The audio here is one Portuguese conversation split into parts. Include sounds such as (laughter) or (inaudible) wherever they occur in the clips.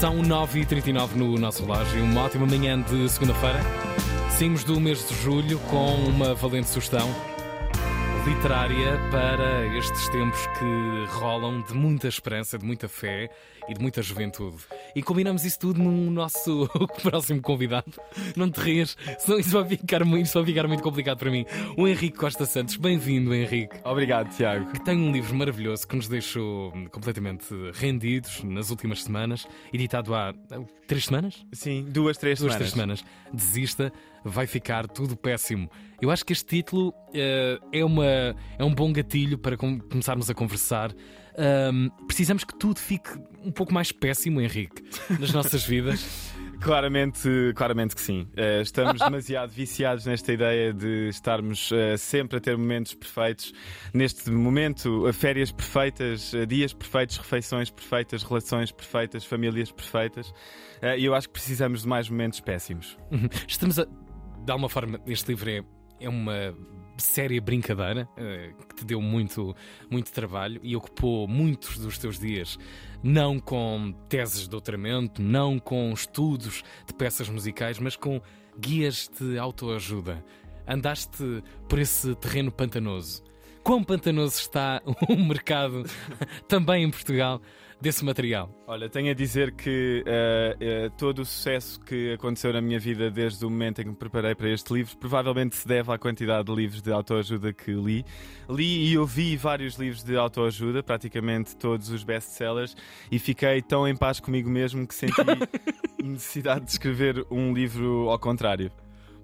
São 9h39 no nosso relógio. Uma ótima manhã de segunda-feira. Saímos do mês de julho com uma valente sugestão literária para estes tempos que rolam de muita esperança, de muita fé e de muita juventude. E combinamos isso tudo no nosso (laughs) próximo convidado. Não te rias, senão isso vai ficar muito, isso vai ficar muito complicado para mim. O Henrique Costa Santos. Bem-vindo, Henrique. Obrigado, Tiago. Que tem um livro maravilhoso que nos deixou completamente rendidos nas últimas semanas, editado há três semanas? Sim, duas, três duas, semanas. Três semanas. Desista vai ficar tudo péssimo. Eu acho que este título uh, é, uma, é um bom gatilho para com começarmos a conversar. Um, precisamos que tudo fique um pouco mais péssimo, Henrique, nas nossas vidas. (laughs) Claramente, claramente que sim. Uh, estamos (laughs) demasiado viciados nesta ideia de estarmos uh, sempre a ter momentos perfeitos. Neste momento, férias perfeitas, dias perfeitos, refeições perfeitas, relações perfeitas, famílias perfeitas. E eu acho que precisamos de mais momentos péssimos. Uhum. Estamos a de alguma forma, este livro é, é uma séria brincadeira uh, que te deu muito, muito trabalho e ocupou muitos dos teus dias, não com teses de doutoramento, não com estudos de peças musicais, mas com guias de autoajuda. Andaste por esse terreno pantanoso. Quão pantanoso está (laughs) o mercado também em Portugal desse material? Olha, tenho a dizer que uh, uh, todo o sucesso que aconteceu na minha vida desde o momento em que me preparei para este livro provavelmente se deve à quantidade de livros de autoajuda que li. Li e ouvi vários livros de autoajuda, praticamente todos os best-sellers, e fiquei tão em paz comigo mesmo que senti (laughs) necessidade de escrever um livro ao contrário.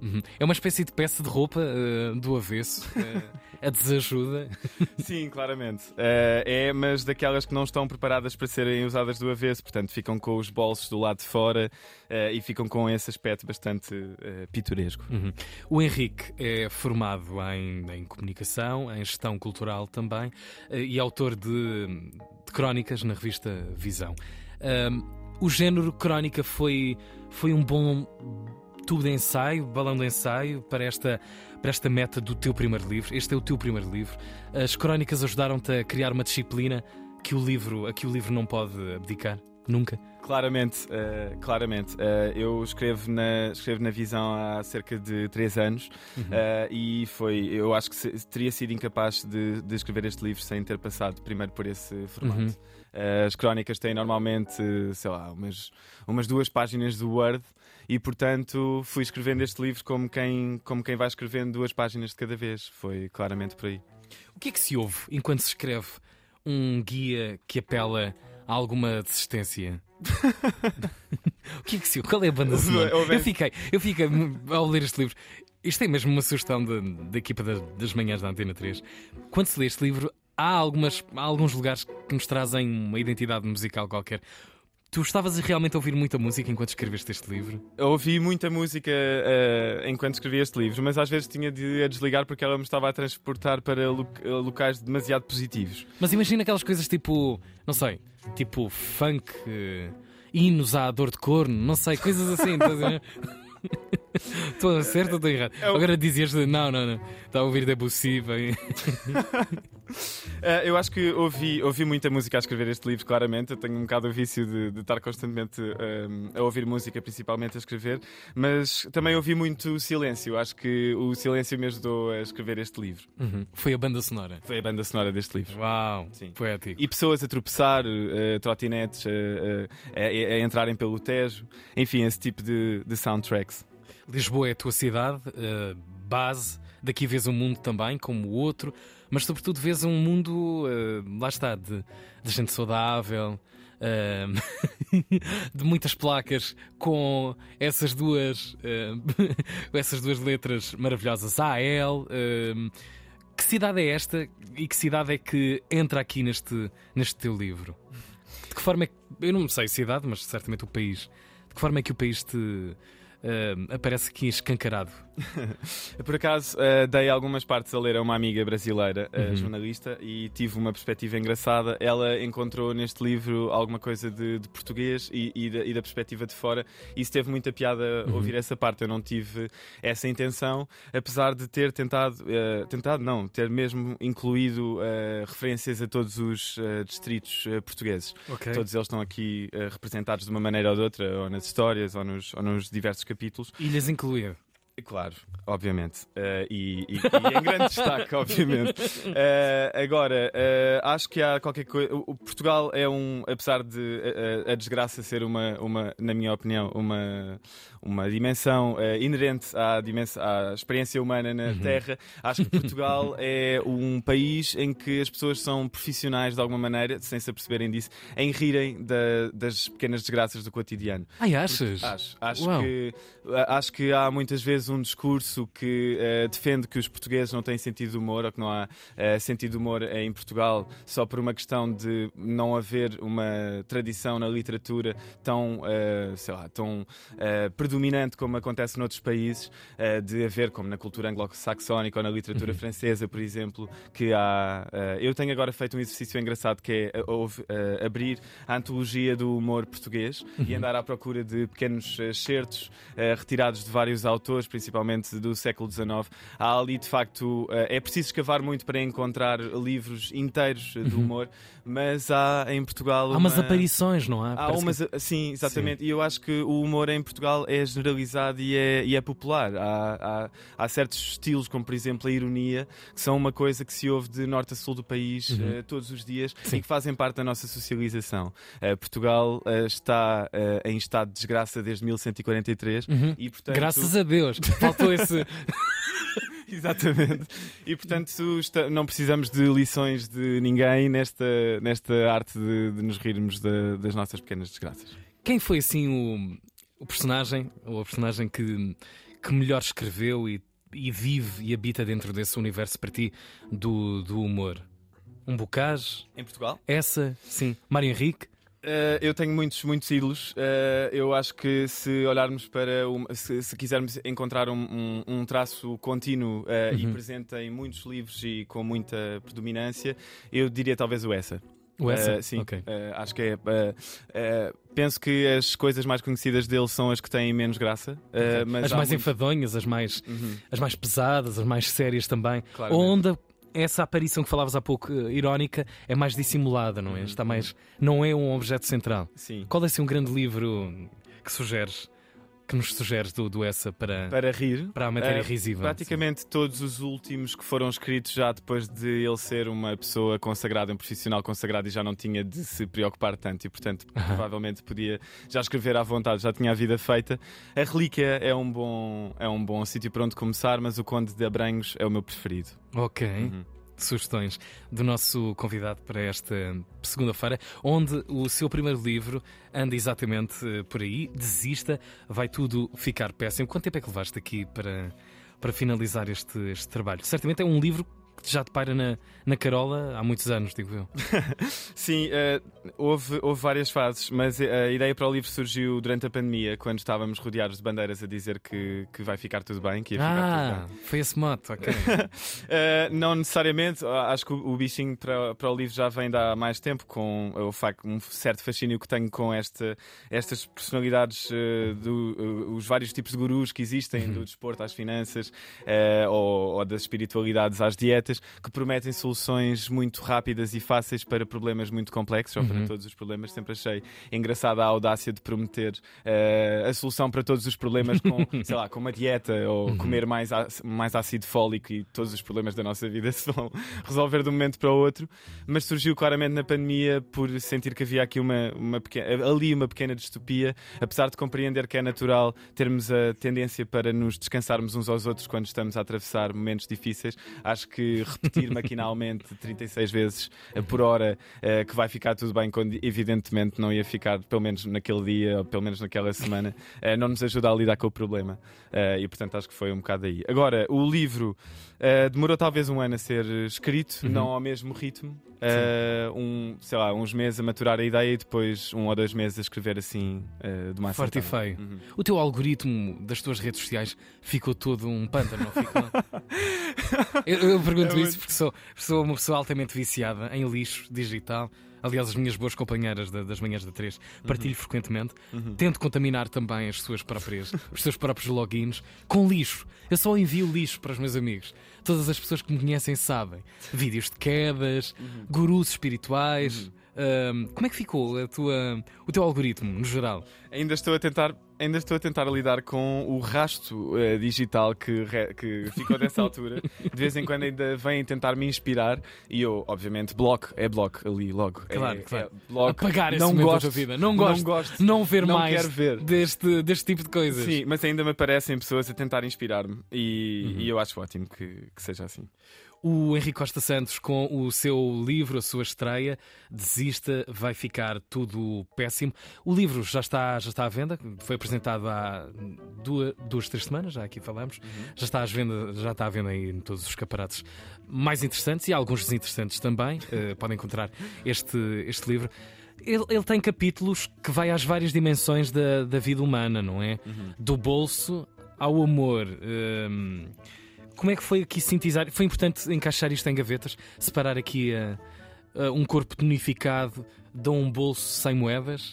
Uhum. É uma espécie de peça de roupa uh, do avesso. Uh, a desajuda. (laughs) Sim, claramente. Uh, é, mas daquelas que não estão preparadas para serem usadas do avesso, portanto ficam com os bolsos do lado de fora e ficam com esse aspecto bastante pitoresco. Uhum. O Henrique é formado em, em, comunicação, em gestão cultural também e autor de, de crónicas na revista Visão. o género crónica foi, foi um bom tubo de ensaio, balão de ensaio para esta, para esta meta do teu primeiro livro. Este é o teu primeiro livro. As crónicas ajudaram-te a criar uma disciplina que o livro, a que o livro não pode abdicar. Nunca. Claramente, uh, claramente. Uh, eu escrevo na, escrevo na Visão há cerca de 3 anos uhum. uh, e foi, eu acho que se, teria sido incapaz de, de, escrever este livro sem ter passado primeiro por esse formato. Uhum. as crónicas têm normalmente, sei lá, umas, umas duas páginas do Word e portanto fui escrevendo este livro como quem, como quem vai escrevendo duas páginas de cada vez. Foi claramente por aí. O que é que se ouve enquanto se escreve um guia que apela a alguma desistência? (laughs) o que é que se? Qual é a banda sonora? Eu fiquei, eu fiquei ao ler este livro. Isto é mesmo uma sugestão da equipa das, das manhãs da Antena 3. Quando se lê este livro, há, algumas, há alguns lugares que nos trazem uma identidade musical qualquer. Tu estavas realmente a ouvir muita música enquanto escreveste este livro? Eu ouvi muita música uh, enquanto escrevi este livro, mas às vezes tinha de desligar porque ela me estava a transportar para locais demasiado positivos. Mas imagina aquelas coisas tipo, não sei, tipo funk, uh, hinos à dor de corno, não sei, coisas assim. (laughs) (laughs) Estou certo ou estou errado? Eu... Agora dizias não, não, não. Está a ouvir Debussy. Bem... Uh, (laughs) eu acho que ouvi, ouvi muita música a escrever este livro, claramente. Eu tenho um bocado o vício de, de estar constantemente um, a ouvir música, principalmente a escrever, mas também ouvi muito silêncio. Acho que o silêncio me ajudou a escrever este livro. Uhum. Foi a banda sonora? Foi a banda sonora deste livro. Uau! Sim. Poético. E pessoas a tropeçar, uh, trotinetes, uh, a, a, entrarem pelo Tejo, enfim, esse tipo de, de soundtracks. Lisboa é a tua cidade, base. Daqui vês o um mundo também, como o outro mas sobretudo vês um mundo, uh, lá está, de, de gente saudável. Uh, (laughs) de muitas placas com essas duas uh, (laughs) essas duas letras maravilhosas AL que cidade é esta e que cidade é que entra aqui neste, neste teu livro? De que forma é que, eu não sei cidade, mas certamente o país, de que forma é que o país te, uh, aparece aqui escancarado? (laughs) Por acaso, uh, dei algumas partes a ler a uma amiga brasileira, uh, uhum. jornalista, e tive uma perspectiva engraçada. Ela encontrou neste livro alguma coisa de, de português e, e, da, e, da, perspectiva de fora. E isso teve muita piada uhum. ouvir essa parte. Eu não tive essa intenção, apesar de ter tentado, uh, tentado não, ter mesmo incluído referências a todos os distritos portugueses. Okay. Todos eles estão aqui representados de uma maneira ou de outra, ou nas histórias, ou nos, ou nos diversos capítulos. Ilhas incluir. Claro, obviamente. Uh, e, e, e, em grande destaque, (laughs) obviamente. Uh, agora, uh, acho que há qualquer coisa. O Portugal é um, apesar de a desgraça ser uma, uma, na minha opinião, uma, uma dimensão inerente à, dimensão, à experiência humana na uhum. Terra, acho que Portugal (laughs) é um país em que as pessoas são profissionais de alguma maneira, sem se aperceberem disso, em rirem da, das pequenas desgraças do cotidiano. Ai, achas? Acho, acho, que, acho que há muitas vezes um discurso que uh, defende que os portugueses não têm sentido de humor ou que não há uh, sentido de humor em Portugal só por uma questão de não haver uma tradição na literatura tão, uh, sei lá, tão predominante como acontece noutros países, de haver, como na cultura anglo-saxónica ou na literatura uhum. francesa, por exemplo, que há. eu tenho agora feito um exercício engraçado que é abrir a antologia do humor português uhum. e andar à procura de pequenos excertos retirados de vários autores, principalmente do século XIX, há ali de facto. Eh, é preciso escavar muito para encontrar livros inteiros do uhum. humor, mas há em Portugal. Há umas aparições, não há? Há umas, que... sim, exatamente. Sim. E eu acho que o humor em Portugal é generalizado e é, e é popular. Há, há, há, certos estilos, como por exemplo a ironia, que são uma coisa que se ouve de norte a sul do país uhum. uh, todos os dias sim. e que fazem parte da nossa socialização. Portugal está em estado de desgraça desde 1143 uhum. e, portanto. Graças a Deus! (laughs) Faltou esse. (laughs) Exatamente. E portanto não precisamos de lições de ninguém nesta, nesta arte de, de nos rirmos de, das nossas pequenas desgraças. Quem foi assim o, o personagem, ou a personagem que, que melhor escreveu e, e vive e habita dentro desse universo para ti do, do humor? Um Bocage? Em Portugal? Essa, sim. Mário Henrique? Uh, eu tenho muitos, muitos ídolos. Uh, eu acho que se olharmos para. Uma, se, se, quisermos encontrar um, um, um traço contínuo uh, uhum. e presente em muitos livros e com muita predominância, eu diria talvez o Essa. O Essa? sim, okay. acho que é. penso que as coisas mais conhecidas dele são as que têm menos graça. as mais muito... enfadonhas, as mais, uhum. as mais pesadas, as mais sérias também. Claramente. Onde essa aparição que falavas há pouco, uh, irónica, é mais dissimulada, não é? Uhum. Está mais. Não é um objeto central. Sim. Qual é assim um grande livro que sugeres? Que nos sugeres do, do essa para, para rir? Para a matéria uh, risível. Praticamente sim. todos os últimos que foram escritos já depois de ele ser uma pessoa consagrada, um profissional consagrado e já não tinha de se preocupar tanto e, portanto, (laughs) uh -huh. provavelmente podia já escrever à vontade, já tinha a vida feita. A Relíquia é um bom, é um bom sítio para onde começar, mas o Conde de Abranhos é o meu preferido. Ok. Uhum sugestões do nosso convidado para esta segunda-feira, onde o seu primeiro livro anda exatamente eh, por aí, Desista, vai tudo ficar péssimo. Quanto tempo é que levaste aqui para, para finalizar este, este trabalho? Certamente é um livro já te paira na, na Carola há muitos anos, digo eu. (laughs) Sim, uh, houve, houve várias fases, mas a ideia para o livro surgiu durante a pandemia, quando estávamos rodeados de bandeiras a dizer que, que vai ficar tudo bem, que ia ficar ah, tudo bem. foi esse mote, ok. uh, (laughs) não necessariamente, acho que o, bichinho para, para o livro já vem de há mais tempo, com o facto, um certo fascínio que tenho com esta, estas personalidades, uh, do, os vários tipos de gurus que existem, uhum. do desporto às finanças ou, ou das espiritualidades às dietas que prometem soluções muito rápidas e fáceis para problemas muito complexos, ou para uhum. todos os problemas. Sempre achei engraçada a audácia de prometer uh, a solução para todos os problemas com, (laughs) sei lá, com uma dieta ou uhum. comer mais, mais ácido fólico e todos os problemas da nossa vida (laughs) se vão resolver de um momento para o outro. Mas surgiu claramente na pandemia por sentir que havia aqui uma, uma pequena, ali uma pequena distopia, apesar de compreender que é natural termos a tendência para nos descansarmos uns aos outros quando estamos a atravessar momentos difíceis. Acho que que repetir maquinalmente (laughs) 36 vezes por hora uh, que vai ficar tudo bem, quando evidentemente não ia ficar, pelo menos naquele dia, ou pelo menos naquela semana, uh, não nos ajuda a lidar com o problema. Uh, e portanto acho que foi um bocado aí. Agora, o livro demorou talvez um ano a ser escrito, uhum. não ao mesmo ritmo. um, sei lá, uns meses a maturar a ideia e depois um ou dois meses a escrever assim de uma Forte e feio. Uhum. O teu algoritmo das tuas redes sociais ficou todo um pântano, não ficou? (laughs) eu, eu, pergunto é isso porque sou, sou uma pessoa altamente viciada em lixo digital. Aliás, as minhas boas companheiras das manhãs da 3 partilho uhum. frequentemente. Uhum. Tento contaminar também as suas próprias, os seus próprios logins com lixo. Eu só envio lixo para os meus amigos. Todas as pessoas que me conhecem sabem. Vídeos de quedas, uhum. gurus espirituais. Uhum como é que ficou a tua, o teu algoritmo, no geral? Ainda estou a tentar, ainda estou a tentar lidar com o rasto uh, digital que, que ficou dessa (laughs) altura. De vez em quando ainda vêm tentar me inspirar e eu, obviamente, bloco, é bloco ali logo. Claro, é, claro. É bloco. Apagar esse não gosto, da vida. Não gosto, não gosto, não ver não mais ver. Deste, deste tipo de coisas. Sim, mas ainda me aparecem pessoas a tentar inspirar-me e, uhum. e eu acho ótimo que, que seja assim. O Henrique Costa Santos, com o seu livro, a sua estreia, Desista, vai ficar tudo péssimo. O livro já está, já está à venda, foi apresentado há duas, duas três semanas, já aqui falamos. Uhum. Já, está à venda, já está à venda aí em todos os escaparates mais interessantes e alguns desinteressantes também. uh, podem encontrar este, este livro. Ele, ele, tem capítulos que vai às várias dimensões da, da vida humana, não é? Uhum. Do bolso ao amor. Uh, como é que foi aqui sintetizar? Foi importante encaixar isto em gavetas, separar aqui uh, uh, um corpo tonificado de um bolso sem moedas?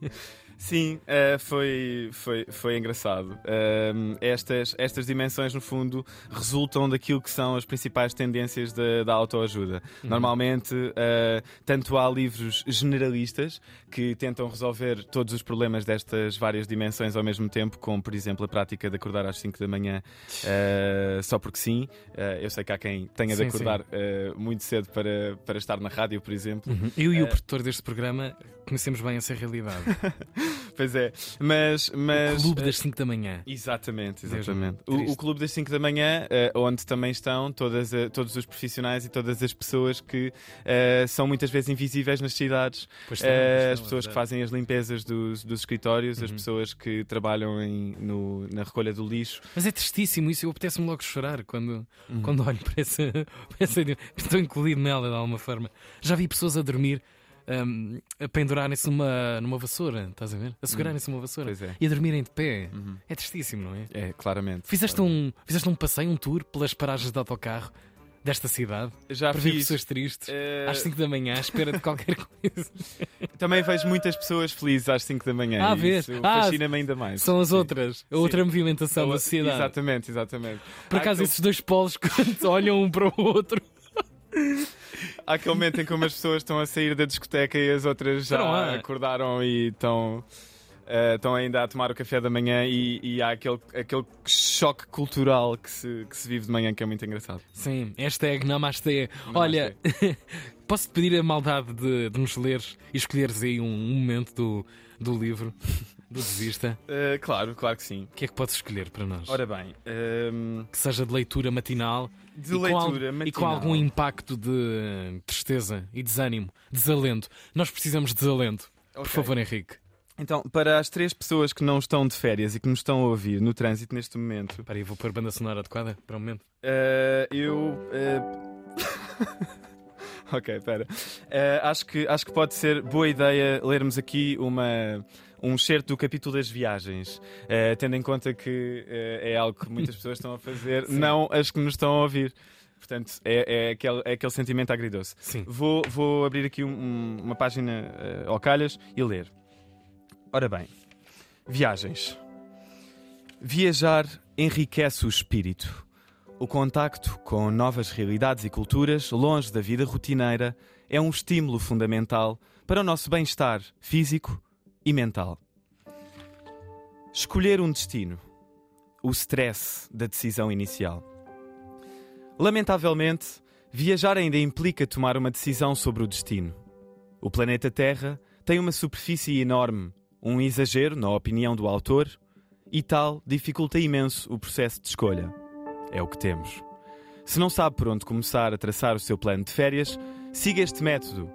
(laughs) Sim, uh, foi, foi, foi engraçado. Uh, estas, estas dimensões, no fundo, resultam daquilo que são as principais tendências da, da autoajuda. Uhum. Normalmente, uh, tanto há livros generalistas que tentam resolver todos os problemas destas várias dimensões ao mesmo tempo, como, por exemplo, a prática de acordar às 5 da manhã só porque sim. eu sei que há quem tenha de acordar muito cedo para, para estar na rádio, por exemplo. Uhum. Eu e o produtor deste programa conhecemos bem essa realidade. (laughs) (laughs) pois é, mas, mas. O Clube das 5 da Manhã. Exatamente, exatamente. O, o, Clube das 5 da Manhã, uh, onde também estão todas, uh, todos os profissionais e todas as pessoas que uh, são muitas vezes invisíveis nas cidades. Pois estão, pois as pessoas é que fazem as limpezas dos, dos escritórios, uhum. as pessoas que trabalham em, no, na recolha do lixo. Mas é tristíssimo isso, eu apetece-me logo chorar quando, uhum. quando olho para essa, (laughs) para essa. Estou incluído nela de alguma forma. Já vi pessoas a dormir um, a pendurarem-se numa, numa vassoura, estás a ver? A segurarem-se numa vassoura é. e a dormirem de pé. Uhum. É tristíssimo, não é? É, claramente. Fizeste, Um, fizeste um passeio, um tour pelas paragens de autocarro desta cidade já para fiz. ver pessoas tristes uh... às 5 da manhã à espera de qualquer (laughs) coisa. Também vejo muitas pessoas felizes às 5 da manhã. Ah, vês? Ah, fascina-me ainda mais. São as outras, a outra Sim. movimentação da sociedade. Exatamente, exatamente. Por acaso, esses dois polos, (laughs) quando olham um para o outro. Há aquele momento em que umas pessoas estão a sair da discoteca e as outras já acordaram e estão. Uh, estão ainda a tomar o café da manhã e, e, há aquele, aquele choque cultural que se, que se vive de manhã que é muito engraçado. Sim, hashtag Namaste. Olha, (laughs) posso-te pedir a maldade de, de nos leres e escolheres aí um, um momento do, do livro? Do Desista? Uh, claro, claro que sim. O que é que podes escolher para nós? Ora bem, um... Ehm, que seja de leitura matinal de e leitura com, matinal. E com algum impacto de tristeza e desânimo, desalento. Nós precisamos de desalento. Okay. Por favor, Henrique. Então, para as três pessoas que não estão de férias e que nos estão a ouvir no trânsito neste momento. Espera aí, vou pôr banda sonora adequada para o momento. Uh, eu. Uh... (laughs) ok, espera. Uh, acho, que, acho que pode ser boa ideia lermos aqui uma, um certo do capítulo das viagens, uh, tendo em conta que uh, é algo que muitas pessoas estão a fazer, (laughs) não as que nos estão a ouvir. Portanto, é, é, aquele, é aquele sentimento agridoce. Sim. Vou, vou abrir aqui um, uma página uh, ao calhas e ler. Ora bem, viagens. Viajar enriquece o espírito. O contacto com novas realidades e culturas, longe da vida rotineira, é um estímulo fundamental para o nosso bem-estar físico e mental. Escolher um destino. O stress da decisão inicial. Lamentavelmente, viajar ainda implica tomar uma decisão sobre o destino. O planeta Terra tem uma superfície enorme, um exagero, na opinião do autor, e tal dificulta imenso o processo de escolha. É o que temos. Se não sabe por onde começar a traçar o seu plano de férias, siga este método.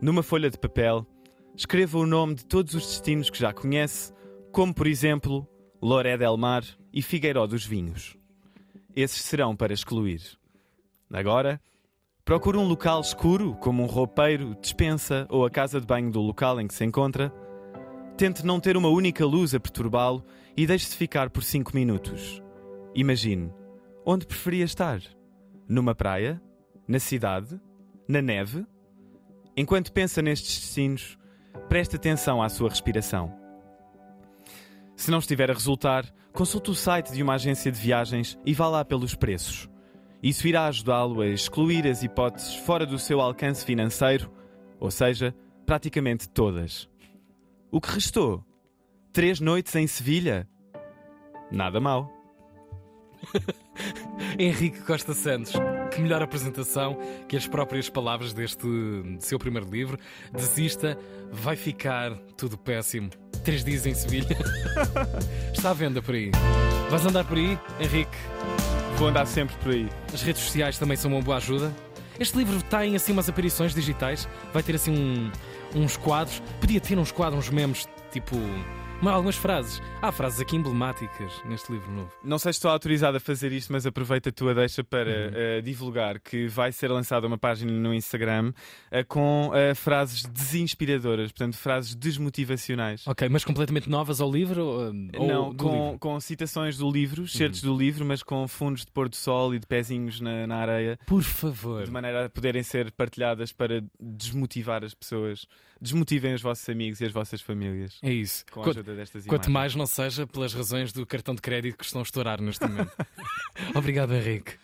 Numa folha de papel, escreva o nome de todos os destinos que já conhece, como por exemplo Loré del Mar e Figueiró dos Vinhos. Esses serão para excluir. Agora, procure um local escuro, como um roupeiro, despensa ou a casa de banho do local em que se encontra. Tente não ter uma única luz a perturbá-lo e deixe-se ficar por 5 minutos. Imagine, onde preferia estar? Numa praia? Na cidade? Na neve? Enquanto pensa nestes destinos, preste atenção à sua respiração. Se não estiver a resultar, consulte o site de uma agência de viagens e vá lá pelos preços. Isso irá ajudá-lo a excluir as hipóteses fora do seu alcance financeiro, ou seja, praticamente todas. O que restou? Três noites em Sevilha? Nada mal. (laughs) Henrique Costa Santos. Que melhor apresentação que as próprias palavras deste seu primeiro livro. Desista, vai ficar tudo péssimo. Três dias em Sevilha. (laughs) Está à venda por aí. Vais andar por aí, Henrique? Vou andar sempre por aí. As redes sociais também são uma boa ajuda. Este livro tem assim umas aparições digitais, vai ter assim um, uns quadros. Podia ter uns quadros, uns memes, tipo algumas frases. Há frases aqui emblemáticas neste livro novo. Não sei se estou autorizado a fazer isto, mas aproveita a tua deixa para uhum. uh, divulgar que vai ser lançada uma página no Instagram uh, com uh, frases desinspiradoras, portanto, frases desmotivacionais. Ok, mas completamente novas ao livro? Ou, Não, com, livro? com citações do livro, certos uhum. do livro, mas com fundos de pôr do sol e de pezinhos na, na areia. Por favor. De maneira a poderem ser partilhadas para desmotivar as pessoas. Desmotivem os vossos amigos e as vossas famílias. É isso. Com a ajuda destas Quanto mais não seja pelas razões do cartão de crédito que estão a estourar neste momento. (laughs) Obrigado, Henrique.